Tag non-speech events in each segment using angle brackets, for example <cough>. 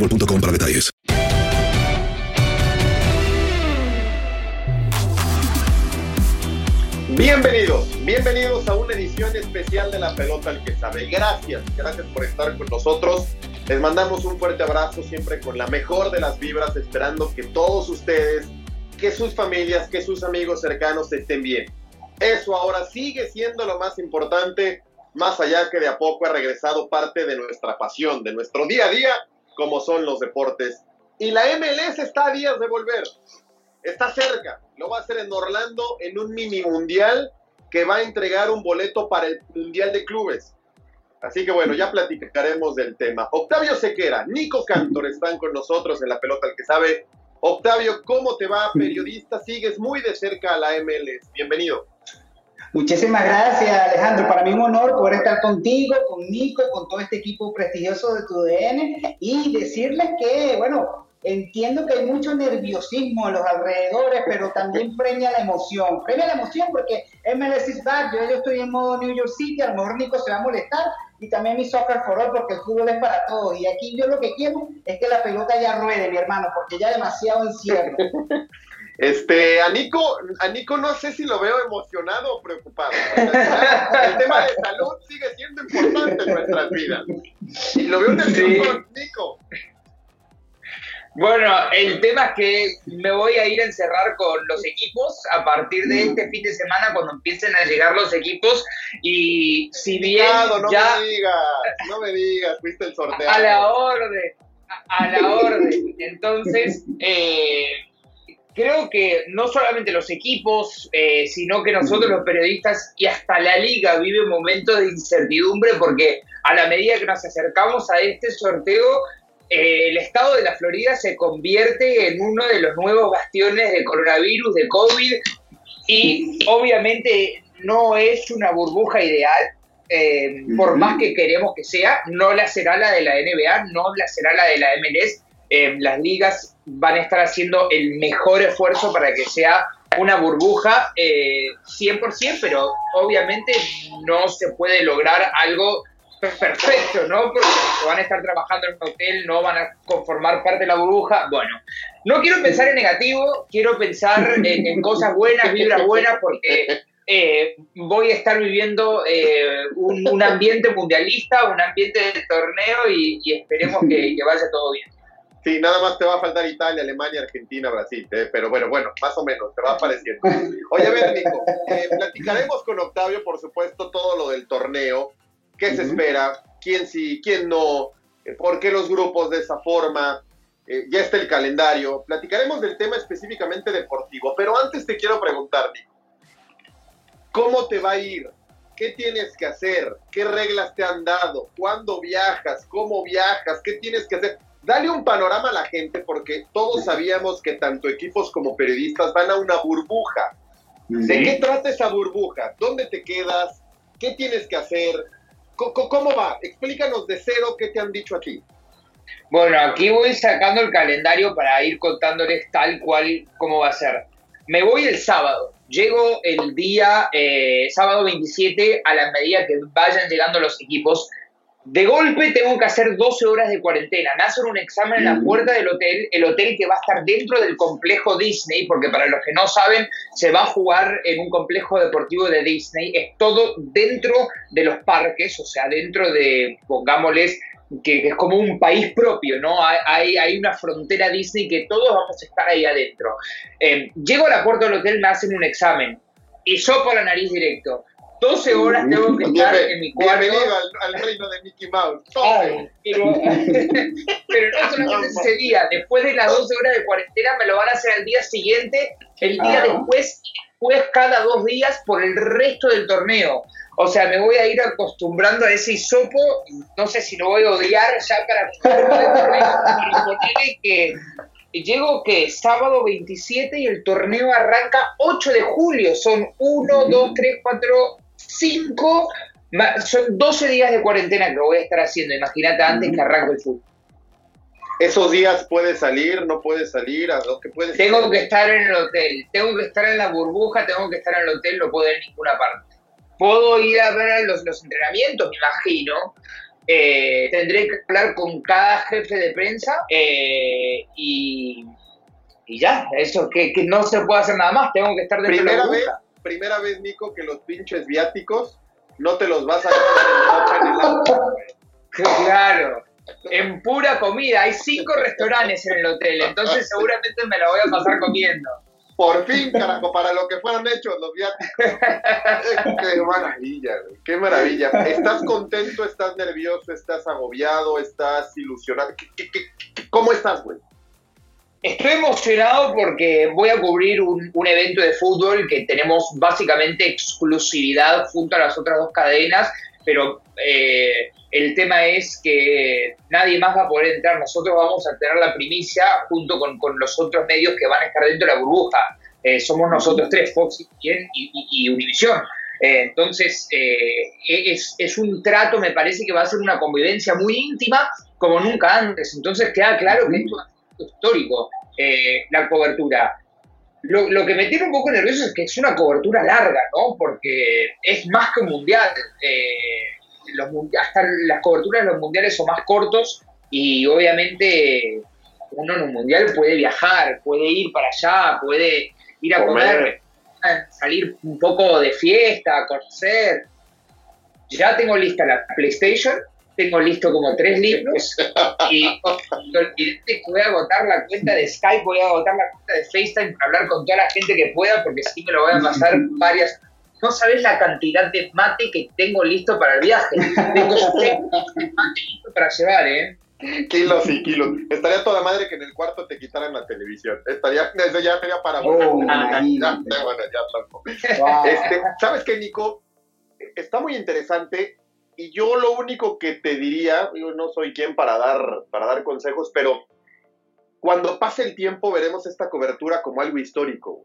boostmobile.com para detalles. Bienvenidos, bienvenidos a una edición especial de La Pelota al que sabe. Gracias, gracias por estar con nosotros. Les mandamos un fuerte abrazo siempre con la mejor de las vibras, esperando que todos ustedes, que sus familias, que sus amigos cercanos estén bien. Eso ahora sigue siendo lo más importante, más allá que de a poco ha regresado parte de nuestra pasión, de nuestro día a día, como son los deportes. Y la MLS está a días de volver está cerca. Lo va a hacer en Orlando en un mini mundial que va a entregar un boleto para el Mundial de Clubes. Así que bueno, ya platicaremos del tema. Octavio Sequera, Nico Cantor están con nosotros en la pelota, el que sabe. Octavio, ¿cómo te va, periodista? Sigues muy de cerca a la MLS. Bienvenido. Muchísimas gracias, Alejandro. Para mí es un honor poder estar contigo, con Nico, con todo este equipo prestigioso de tu DN y decirles que, bueno, entiendo que hay mucho nerviosismo en los alrededores, pero también premia la emoción. Premia la emoción porque MLS is back. Yo, yo estoy en modo New York City, a lo mejor Nico se va a molestar y también mi soccer for all porque el fútbol es para todos. Y aquí yo lo que quiero es que la pelota ya ruede, mi hermano, porque ya demasiado encierro. <laughs> Este, a Nico, a Nico no sé si lo veo emocionado o preocupado. El tema de salud sigue siendo importante en nuestras vidas. Y lo veo nervioso, Nico. Bueno, el tema es que me voy a ir a encerrar con los equipos a partir de este fin de semana cuando empiecen a llegar los equipos y si bien no ya me digas, no me digas, fuiste el sorteo. a la orden, a, a la orden, entonces eh, creo que no solamente los equipos, eh, sino que nosotros los periodistas y hasta la liga vive momentos de incertidumbre porque a la medida que nos acercamos a este sorteo eh, el estado de la Florida se convierte en uno de los nuevos bastiones de coronavirus, de COVID, y obviamente no es una burbuja ideal, eh, por más que queremos que sea, no la será la de la NBA, no la será la de la MLS. Eh, las ligas van a estar haciendo el mejor esfuerzo para que sea una burbuja eh, 100%, pero obviamente no se puede lograr algo perfecto, ¿no? Porque van a estar trabajando en un hotel, no van a conformar parte de la burbuja. Bueno, no quiero pensar en negativo, quiero pensar en, cosas buenas, vibras buenas, porque eh, voy a estar viviendo eh, un, ambiente mundialista, un ambiente de torneo y, esperemos que vaya todo bien. Sí, nada más te va a faltar Italia, Alemania, Argentina, Brasil, eh, pero bueno, bueno, más o menos, te va apareciendo. Oye, a ver, Nico, eh, platicaremos con Octavio, por supuesto, todo lo del torneo, qué se espera, quién sí, quién no, eh, por qué los grupos de esa forma, ya está el calendario, platicaremos del tema específicamente deportivo, pero antes te quiero preguntar, Nico, ¿cómo te va a ir? ¿Qué tienes que hacer? ¿Qué reglas te han dado? ¿Cuándo viajas? ¿Cómo viajas? ¿Qué tienes que hacer? Dale un panorama a la gente porque todos sabíamos que tanto equipos como periodistas van a una burbuja. ¿De qué trata esa burbuja? ¿Dónde te quedas? ¿Qué tienes que hacer? ¿Cómo va? Explícanos de cero qué te han dicho aquí. Bueno, aquí voy sacando el calendario para ir contándoles tal cual cómo va a ser. Me voy el sábado. Llego el día eh, sábado 27 a la medida que vayan llegando los equipos. De golpe tengo que hacer 12 horas de cuarentena. Me hacen un examen en la puerta del hotel, el hotel que va a estar dentro del complejo Disney, porque para los que no saben, se va a jugar en un complejo deportivo de Disney. Es todo dentro de los parques, o sea, dentro de, pongámosles, que, es como un país propio, ¿no? Hay, hay, una frontera Disney que todos vamos a estar ahí adentro. Eh, llego a la puerta del hotel, me hacen un examen y sopo la nariz directo. 12 horas tengo que estar en mi cuarto. Bienvenido al, reino de Mickey Mouse. <laughs> pero, no solamente ese día, después de las 12 horas de cuarentena me lo van a hacer al día siguiente, el día ah. después, pues cada dos días por el resto del torneo. O sea, me voy a ir acostumbrando a ese hisopo, no sé si lo voy a odiar ya para pero que llego que sábado 27 y el torneo arranca 8 de julio, son 1, 2, 3, 4, 5, son 12 días de cuarentena que voy a estar haciendo, imagínate antes que arranque el fútbol. Esos días puedes salir, no puedes salir, a lo que puedes Tengo que estar en el hotel, tengo que estar en la burbuja, tengo que estar en el hotel, no puedo ir a ninguna parte. Puedo ir a ver los, los entrenamientos, me imagino. Eh, tendré que hablar con cada jefe de prensa eh, y, y, ya, eso, que, que, no se puede hacer nada más, tengo que estar dentro primera de la vez, Primera vez, Nico, que los pinches viáticos no te los vas a gastar en el auto. Claro, en pura comida. Hay cinco restaurantes en el hotel, entonces seguramente me la voy a pasar comiendo. Por fin, carajo, para lo que fueron hechos los viáticos. <laughs> qué maravilla, qué maravilla. ¿Estás contento, estás nervioso, estás agobiado, estás ilusionado? cómo estás, güey? Estoy emocionado porque voy a cubrir un, evento de fútbol que tenemos básicamente exclusividad junto a las otras dos cadenas, pero eh, el tema es que nadie más va a poder entrar. Nosotros vamos a tener la primicia junto con, los otros medios que van a estar dentro de la burbuja. Eh, somos nosotros tres, Fox y, y, Univision. Eh, entonces, eh, es, es, un trato, me parece que va a ser una convivencia muy íntima como nunca antes. Entonces, queda claro que esto histórico, la cobertura. Lo, lo, que me tiene un poco nervioso es que es una cobertura larga, ¿no? Porque es más que un mundial los, hasta las coberturas de los mundiales son más cortos y obviamente uno en un mundial puede viajar, puede ir para allá, puede ir a comer, salir un poco de fiesta, conocer. Ya tengo lista la PlayStation, tengo listo como tres libros y, <laughs> voy a agotar la cuenta de Skype, voy a agotar la cuenta de FaceTime para hablar con toda la gente que pueda porque sí me lo voy a pasar varias no sabes la cantidad de mate que tengo listo para el viaje. Tengo <laughs> mate listo para llevar, ¿eh? Kilos y kilos. Estaría toda madre que en el cuarto te quitaran la televisión. Estaría, desde ya sería para oh, bueno, ya, este, ¿Sabes qué, Nico? Está muy interesante y yo lo único que te diría, yo no soy quien para dar, para dar consejos, pero cuando pase el tiempo veremos esta cobertura como algo histórico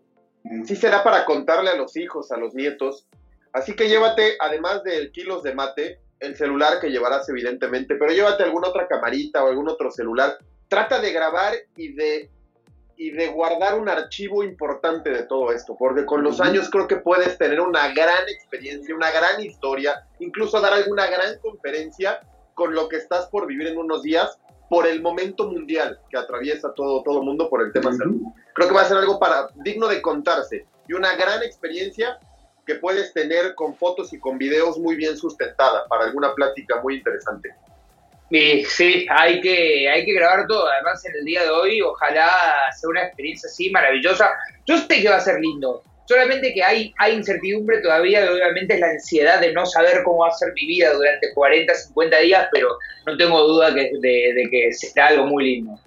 sí será para contarle a los hijos, a los nietos. Así que llévate, además del kilos de mate, el celular que llevarás evidentemente, pero llévate alguna otra camarita o algún otro celular. Trata de grabar y de, y de guardar un archivo importante de todo esto, porque con los años creo que puedes tener una gran experiencia, una gran historia, incluso dar alguna gran conferencia con lo que estás por vivir en unos días por el momento mundial que atraviesa todo todo mundo por el tema salud. Creo que va a ser algo para digno de contarse y una gran experiencia que puedes tener con fotos y con videos muy bien sustentada para alguna plática muy interesante. Sí, hay que, hay que grabar todo. Además, en el día de hoy, ojalá sea una experiencia así maravillosa. Yo sé que va a ser lindo. Solamente que hay, hay incertidumbre todavía, y obviamente es la ansiedad de no saber cómo va a ser mi vida durante 40, 50 días, pero no tengo duda que, de, de que será algo muy lindo.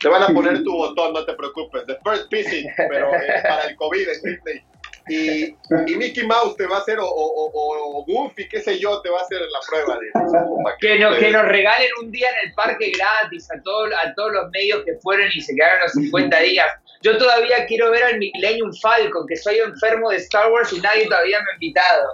Te van a poner tu botón, no te preocupes. The first visit, pero eh, para el COVID en Disney. Y, y, Mickey Mouse te va a hacer, o, o, o, Goofy, qué sé yo, te va a hacer la prueba de que, no, que nos regalen un día en el parque gratis a, todo, a todos los medios que fueron y se quedaron los 50 días. Yo todavía quiero ver al Millennium Falcon, que soy enfermo de Star Wars y nadie todavía me ha invitado.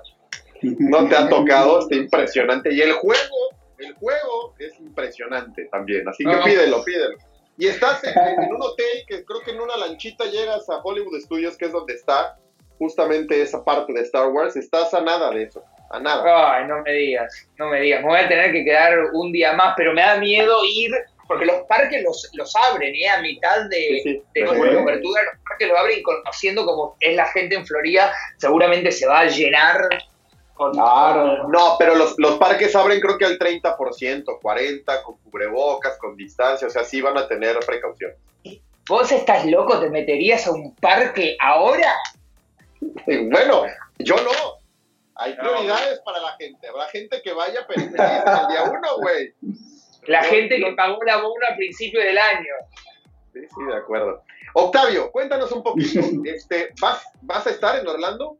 No te ha tocado, está impresionante. Y el juego, el juego es impresionante también, así que pídelo, pídelo. Y estás en, un hotel que creo que en una lanchita llegas a Hollywood Studios, que es donde está justamente esa parte de Star Wars. Estás a nada de eso, a nada. Ay, no me digas, no me digas. Me voy a tener que quedar un día más, pero me da miedo ir, porque los parques los, los abren, ¿eh? A mitad de, de cobertura, los parques los abren y conociendo como es la gente en Florida, seguramente se va a llenar Claro. No, pero los, los, parques abren creo que al 30%, 40%, con cubrebocas, con distancia, o sea, sí van a tener precaución. ¿Vos estás loco? ¿Te meterías a un parque ahora? <laughs> Bueno, yo no. Hay prioridades para la gente. Habrá gente que vaya pero el día uno, güey. La gente que pagó la bono al principio del año. Sí, sí, de acuerdo. Octavio, cuéntanos un poquito. <laughs> Este, ¿vas, ¿Vas a estar en Orlando?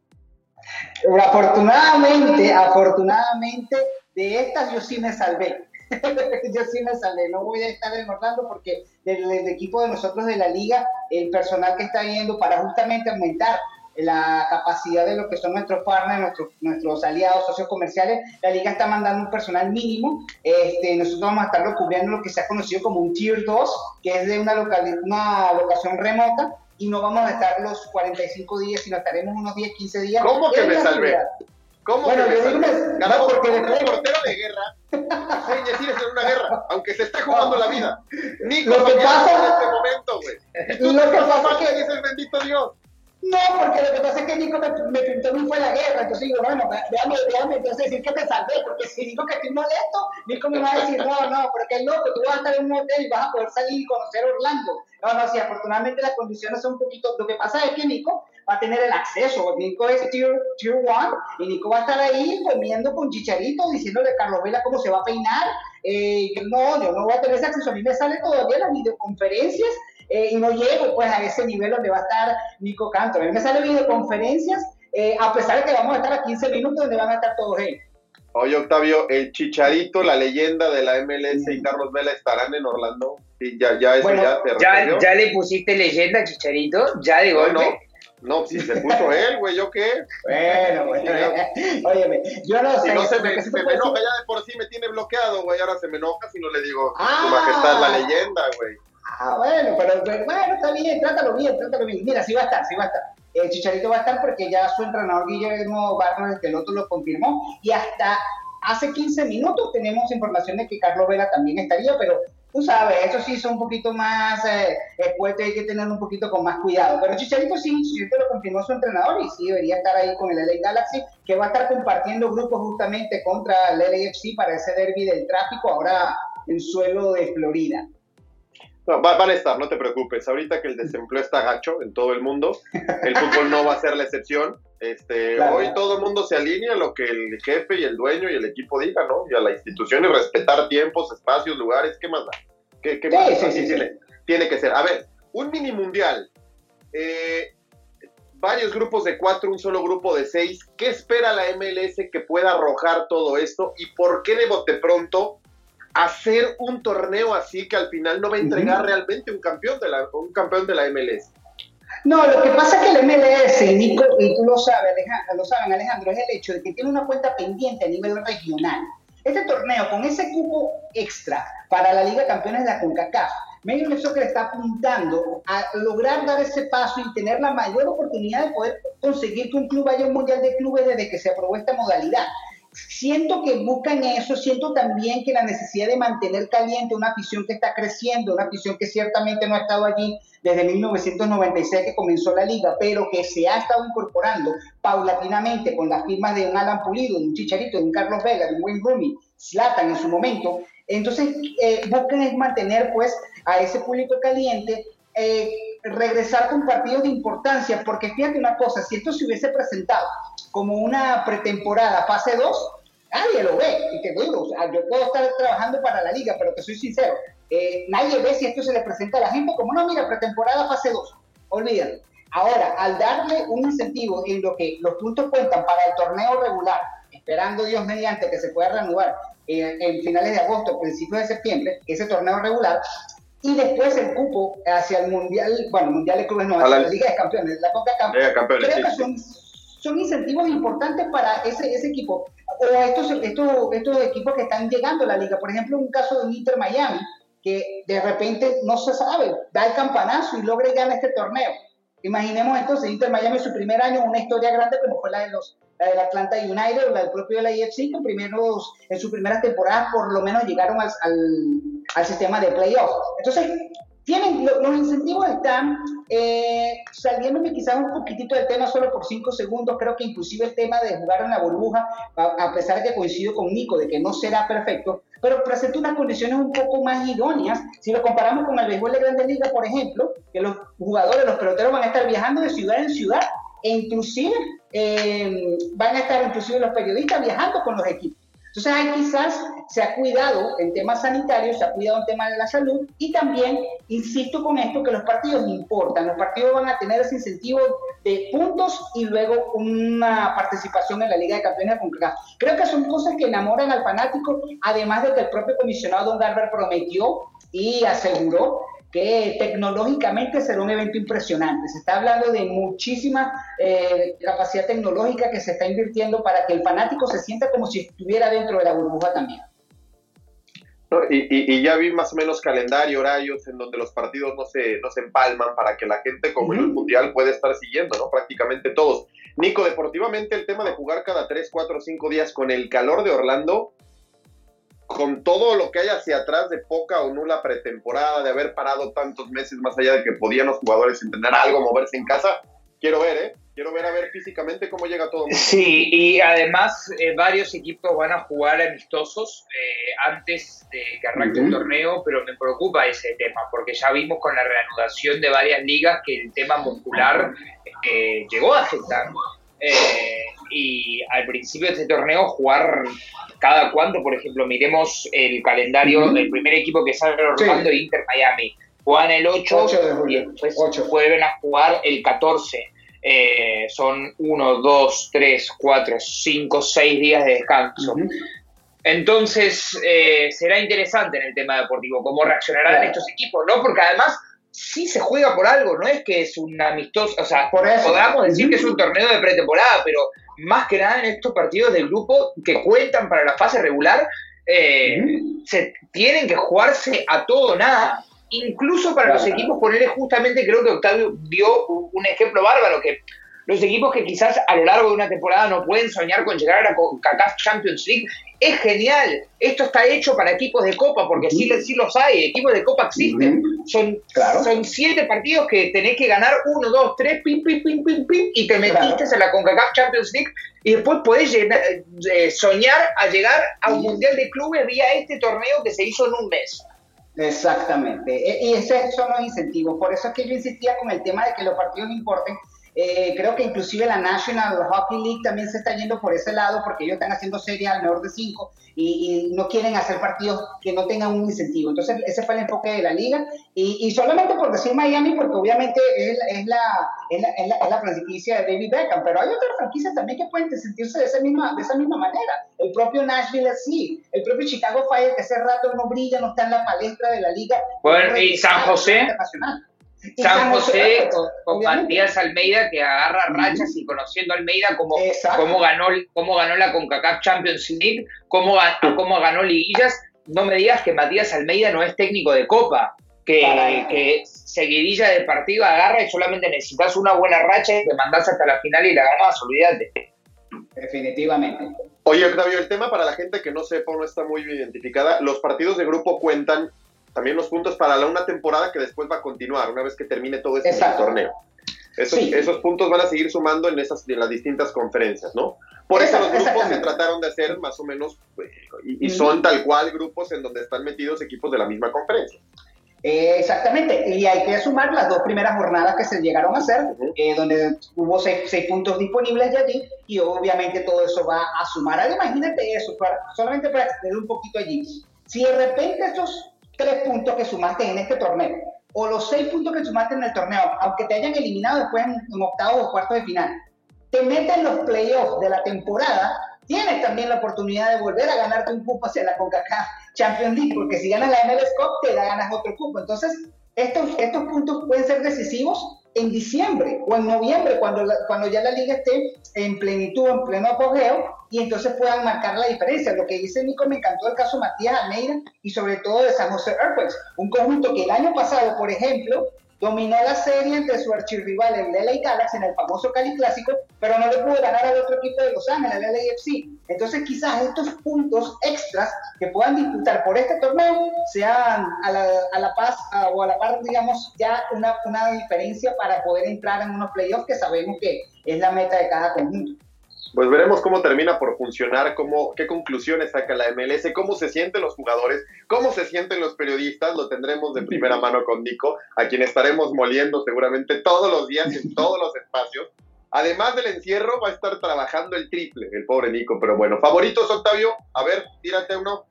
Afortunadamente, afortunadamente, de estas yo sí me salvé. <laughs> yo sí me salvé. No voy a estar en Orlando porque del, equipo de nosotros de la liga, el personal que está yendo para justamente aumentar la capacidad de lo que son nuestros partners, nuestros, nuestros aliados, socios comerciales, la liga está mandando un personal mínimo. Este, nosotros vamos a estar cubriendo lo que se ha conocido como un Tier 2, que es de una, local, una locación remota, y no vamos a estar los 45 días, sino estaremos unos 10, 15 días. ¿Cómo que me salvé? ¿Cómo bueno, que me salvé? Carajo, porque un portero de guerra, sin decir es en una guerra, aunque se esté jugando la vida. Nico, lo que pasa en este momento, güey. Lo que pasa es que dice el bendito Dios. No, porque lo que pasa es que Nico me, me pintó muy fue la guerra. Entonces digo, bueno, déjame, déjame entonces decir que te salvé, porque si digo que estoy molesto, Nico me va a decir, no, no, porque es loco, tú vas a estar en un hotel y vas a poder salir y conocer Orlando. No, no, sí, afortunadamente las condiciones son un poquito. Lo que pasa es que Nico va a tener el acceso. Nico es tier, tier one y Nico va a estar ahí comiendo con chicharito, diciéndole a Carlos Vela cómo se va a peinar. Eh, no, yo no voy a tener ese acceso. A mí me sale todavía las videoconferencias eh, y no llego pues a ese nivel donde va a estar Nico Cantor. A mí me salen videoconferencias, eh, a pesar de que vamos a estar a 15 minutos donde van a estar todos ellos. Oye, Octavio, el Chicharito, la leyenda de la MLS y Carlos Vela estarán en Orlando. Sí, ya, ya, eso ya, ya, ya, le pusiste leyenda a Chicharito, ya de golpe. No, no, si se puso él, güey, ¿yo qué? Bueno, bueno, <laughs> óyeme, yo no sé. Si no se me, se me enoja, ya de por sí me tiene bloqueado, güey, ahora se me enoja si no le digo, ah, tu majestad, la leyenda, güey. Ah, bueno, pero, bueno, está bien, trátalo bien, trátalo bien. Mira, sí va a estar, sí va a estar. El Chicharito va a estar porque ya su entrenador Guillermo Barros, el otro lo confirmó, y hasta hace 15 minutos tenemos información de que Carlos Vela también estaría, pero tú sabes, eso sí son un poquito más eh, hay que tener un poquito con más cuidado. Pero Chicharito sí, Chicharito lo confirmó su entrenador y sí debería estar ahí con el LA Galaxy, que va a estar compartiendo grupos justamente contra el LAFC para ese derby del tráfico ahora en suelo de Florida. No, van a estar, no te preocupes. Ahorita que el desempleo está gacho en todo el mundo, el fútbol no va a ser la excepción. Este, Hoy todo el mundo se alinea a lo que el jefe y el dueño y el equipo digan, ¿no? Y a la institución y respetar tiempos, espacios, lugares, ¿qué más da? ¿Qué, más tiene, que ser. A ver, un mini mundial, eh, varios grupos de cuatro, un solo grupo de seis. ¿Qué espera la MLS que pueda arrojar todo esto? ¿Y por qué de bote pronto hacer un torneo así que al final no va a entregar realmente un campeón de la, un campeón de la MLS. No, lo que pasa es que el MLS, y, Nico, y tú lo sabes, Alejandro, lo saben Alejandro, es el hecho de que tiene una cuenta pendiente a nivel regional. Este torneo, con ese cupo extra para la Liga Campeones de la CONCACAF, Major League Soccer está apuntando a lograr dar ese paso y tener la mayor oportunidad de poder conseguir que un club vaya a un Mundial de Clubes desde que se aprobó esta modalidad siento que buscan eso, siento también que la necesidad de mantener caliente una afición que está creciendo, una afición que ciertamente no ha estado allí desde 1996 que comenzó la liga, pero que se ha estado incorporando paulatinamente con las firmas de un Alan Pulido, de un Chicharito, de un Carlos Vega, de un Wayne Rooney, Zlatan en su momento. Entonces, eh, buscan mantener pues a ese público caliente. Eh, regresar con partidos de importancia, porque fíjate una cosa, si esto se hubiese presentado como una pretemporada fase 2, nadie lo ve. Y te digo, o sea, yo puedo estar trabajando para la liga, pero te soy sincero, eh, nadie ve si esto se le presenta a la gente como, no, mira, pretemporada fase 2, olvídalo. Ahora, al darle un incentivo en lo que los puntos cuentan para el torneo regular, esperando Dios mediante que se pueda reanudar eh, en finales de agosto, principios de septiembre, ese torneo regular, y después el cupo hacia el Mundial, bueno, Mundial de Clubes no, hacia la, Liga de Campeones, la Copa Campeones, creo que son, son, incentivos importantes para ese, ese equipo, o estos, estos, estos equipos que están llegando a la liga, por ejemplo, un caso de un Inter Miami, que de repente no se sabe, da el campanazo y logra ganar este torneo. Imaginemos entonces Inter Miami su primer año, una historia grande como fue la de los la del Atlanta United o la del propio de la IFC, que primeros, en sus primeras temporadas por lo menos llegaron al, al, al sistema de playoff. Entonces, tienen, los incentivos están, eh, saliéndome quizás un poquitito del tema solo por cinco segundos, creo que inclusive el tema de jugar en la burbuja, a, pesar de que coincido con Nico de que no será perfecto, pero presenta unas condiciones un poco más idóneas si lo comparamos con el béisbol de Grandes Ligas, por ejemplo, que los jugadores, los peloteros van a estar viajando de ciudad en ciudad e inclusive eh, van a estar inclusive los periodistas viajando con los equipos. Entonces ahí quizás se ha cuidado en temas sanitarios, se ha cuidado en temas de la salud y también, insisto con esto, que los partidos importan, los partidos van a tener ese incentivo de puntos y luego una participación en la Liga de Campeones. Creo que son cosas que enamoran al fanático, además de que el propio comisionado Don Garber prometió y aseguró que tecnológicamente será un evento impresionante. Se está hablando de muchísima eh, capacidad tecnológica que se está invirtiendo para que el fanático se sienta como si estuviera dentro de la burbuja también. Y, ya vi más o menos calendario, horarios en donde los partidos no se, no se empalman para que la gente como en el Mundial pueda estar siguiendo, ¿no? Prácticamente todos. Nico, deportivamente el tema de jugar cada 3, 4, 5 días con el calor de Orlando, con todo lo que hay hacia atrás de poca o nula pretemporada, de haber parado tantos meses más allá de que podían los jugadores entender algo, moverse en casa, quiero ver, ¿eh? Quiero ver a ver físicamente cómo llega todo. Mundo. Sí, y además eh, varios equipos van a jugar amistosos eh, antes de que arranque el torneo, pero me preocupa ese tema, porque ya vimos con la reanudación de varias ligas que el tema muscular eh, llegó a afectar. y al principio de este torneo jugar cada cuánto, por ejemplo, miremos el calendario del primer equipo que sale Orlando sí. Inter Miami. Juegan el 8, y después vuelven a jugar el 14. Eh, son 1, 2, 3, 4, 5, 6 días de descanso. Entonces, eh, será interesante en el tema deportivo cómo reaccionarán estos equipos, ¿no? Porque además sí se juega por algo, no es que es un amistoso, o sea, podamos decir que es un torneo de pretemporada, pero más que nada en estos partidos del grupo que cuentan para la fase regular, eh, se tienen que jugarse a todo o nada. Incluso para los equipos, ponerle justamente, creo que Octavio dio un ejemplo bárbaro, que los equipos que quizás a lo largo de una temporada no pueden soñar con llegar a la CACAF Champions League, es genial. Esto está hecho para equipos de Copa, porque sí, sí los hay, equipos de Copa existen. Son, son siete partidos que tenés que ganar uno, dos, tres, pim, pim, pim, pim, pim, y te metiste en la CONCACAF Champions League y después podés eh, soñar a llegar a un Mundial de Clubes vía este torneo que se hizo en un mes. Exactamente, e, y esos son los incentivos. Por eso es que yo insistía con el tema de que los partidos importen, eh, creo que inclusive la National Hockey League también se está yendo por ese lado porque ellos están haciendo series alrededor de cinco y, no quieren hacer partidos que no tengan un incentivo. Entonces ese fue el enfoque de la liga y, solamente por decir Miami porque obviamente es, es, la, es, la, es, la, franquicia de David Beckham, pero hay otras franquicias también que pueden sentirse de esa misma, de esa misma manera. El propio Nashville sí, el propio Chicago Fire que hace rato no brilla, no está en la palestra de la liga. Bueno, y San José. San José con, Matías Almeida que agarra rachas y conociendo a Almeida cómo, cómo, ganó, cómo ganó la CONCACAF Champions League, cómo, cómo ganó liguillas. No me digas que Matías Almeida no es técnico de Copa, que, que seguidilla de partido agarra y solamente necesitas una buena racha y te mandás hasta la final y la ganas, olvídate. Definitivamente. Oye, Octavio, el tema para la gente que no sepa o no está muy identificada, los partidos de grupo cuentan también los puntos para la una temporada que después va a continuar una vez que termine todo este torneo. Esos, esos, puntos van a seguir sumando en esas en las distintas conferencias, ¿no? Por eso los grupos se trataron de hacer más o menos, pues, y, son tal cual grupos en donde están metidos equipos de la misma conferencia. Eh, exactamente, y hay que sumar las dos primeras jornadas que se llegaron a hacer, eh, donde hubo seis, puntos disponibles de allí, y obviamente todo eso va a sumar. Ahora imagínate eso, solamente para extender un poquito allí. Si de repente estos tres puntos que sumaste en este torneo, o los seis puntos que sumaste en el torneo, aunque te hayan eliminado después en, en octavos o cuartos de final, te meten los playoffs de la temporada, tienes también la oportunidad de volver a ganarte un cupo hacia la CONCACAF Champions League, porque si ganas la MLS Cup te ganas otro cupo. Entonces, estos, estos puntos pueden ser decisivos en diciembre o en noviembre, cuando, cuando ya la liga esté en plenitud, en pleno apogeo, y entonces puedan marcar la diferencia. Lo que dice Nico me encantó el caso Matías Almeida y sobre todo de San José Earthquakes, un conjunto que el año pasado, por ejemplo, dominó la serie entre su archirrival, el LA Galaxy, en el famoso Cali Clásico, pero no le pudo ganar al otro equipo de Los Ángeles, el LAFC. Entonces, quizás estos puntos extras que puedan disputar por este torneo sean a la, a la paz o a la par, digamos, ya una, una diferencia para poder entrar en unos playoffs que sabemos que es la meta de cada conjunto pues veremos cómo termina por funcionar, cómo, qué conclusiones saca la MLS, cómo se sienten los jugadores, cómo se sienten los periodistas, lo tendremos de primera mano con Nico, a quien estaremos moliendo seguramente todos los días en <laughs> todos los espacios. Además del encierro, va a estar trabajando el triple, el pobre Nico, pero bueno, favoritos, Octavio, a ver, tírate uno.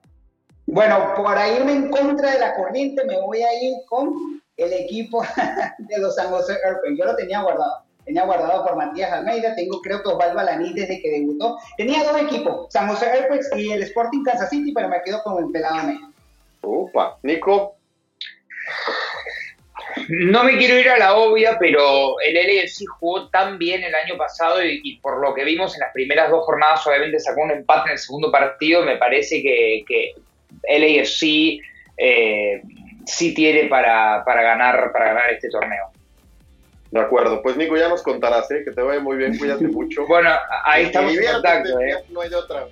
Bueno, para irme en contra de la corriente, me voy a ir con el equipo <laughs> de los San Jose Earthquakes. Yo lo tenía guardado tenía guardado por Matías Almeida, tengo creo que Osvaldo Alaní desde que debutó. Tenía dos equipos, San José Earthquakes y el Sporting Kansas City, pero me quedo con el pelado Almeida. Upa, Nico. No me quiero ir a la obvia, pero el LFC jugó tan bien el año pasado y, por lo que vimos en las primeras dos jornadas, obviamente sacó un empate en el segundo partido. Me parece que, que LAFC eh, sí tiene para, para, ganar, para ganar este torneo. De acuerdo, pues Nico, ya nos contarás, ¿eh? que te vaya muy bien, cuídate <laughs> mucho. bueno, ahí estamos en contacto, ¿eh? No hay de otra.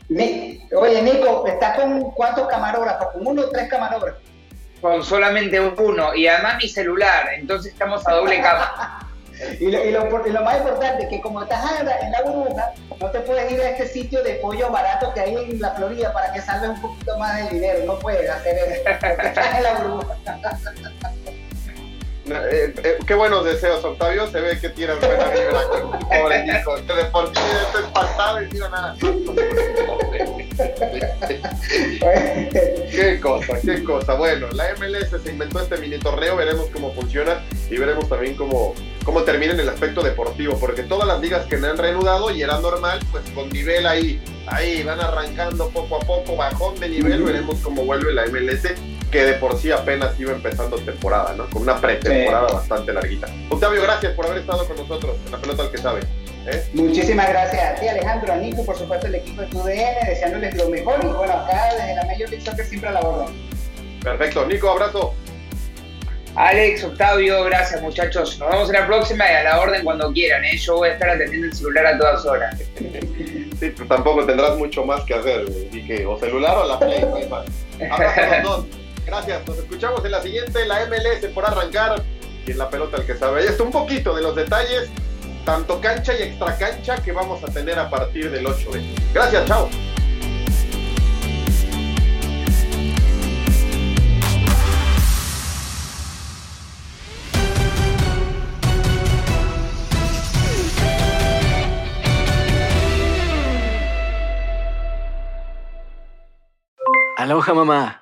oye, Nico, ¿estás con cuántos camarógrafos? ¿Con uno o tres camarógrafos? Con solamente uno, y además mi celular, entonces estamos a doble cama. <laughs> y, lo, y, lo, y, lo, más importante, que como estás en la burbuja, no te puedes ir a este sitio de pollo barato que hay en la Florida para que salves un poquito más de dinero, no puedes hacer eso, porque estás en la burbuja. <laughs> Eh, eh, qué buenos deseos, Octavio. Se ve que tiras buena vibra con pobre Nico. Que de por y tira nada. qué cosa, qué cosa. Bueno, la MLS se inventó este mini torneo. Veremos cómo funciona y veremos también cómo, cómo termina en el aspecto deportivo. Porque todas las ligas que me han reanudado y era normal, pues con nivel ahí, ahí van arrancando poco a poco, bajón de nivel. Veremos cómo vuelve la MLS que de por sí apenas iba empezando temporada, ¿no? Con una pretemporada bastante larguita. Octavio, gracias por haber estado con nosotros en la pelota al que sabe. ¿eh? Muchísimas gracias a ti, Alejandro, a Nico, por supuesto, el equipo de TUDN, deseándoles lo mejor y bueno, acá desde la Major League Soccer siempre a la orden. Perfecto, Nico, abrazo. Alex, Octavio, gracias muchachos. Nos vemos en la próxima y a la orden cuando quieran. ¿eh? Yo voy a estar atendiendo el celular a todas horas. <laughs> Sí, tú tampoco tendrás mucho más que hacer. Dije, o celular o la play, no hay más. los dos. Gracias, nos escuchamos en la siguiente, la MLS por arrancar y en la pelota el que sabe. Esto un poquito de los detalles, tanto cancha y extra cancha que vamos a tener a partir del 8 de. Gracias, chao. Aloha mamá.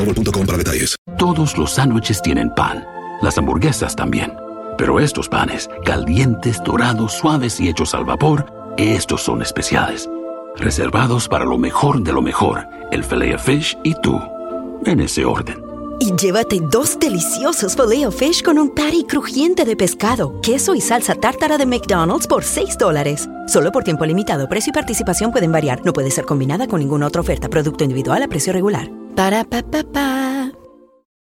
Todos los sándwiches tienen pan. Las hamburguesas también. Pero estos panes, calientes, dorados, suaves y hechos al vapor, estos son especiales. Reservados para lo mejor de lo mejor, el filet fish y tú. En ese orden. Y llévate dos deliciosos filet fish con un patty crujiente de pescado, queso y salsa tártara de McDonald's por 6 dólares. Solo por tiempo limitado. Precio y participación pueden variar. No puede ser combinada con ninguna otra oferta. Producto individual a precio regular. Para pa pa pa.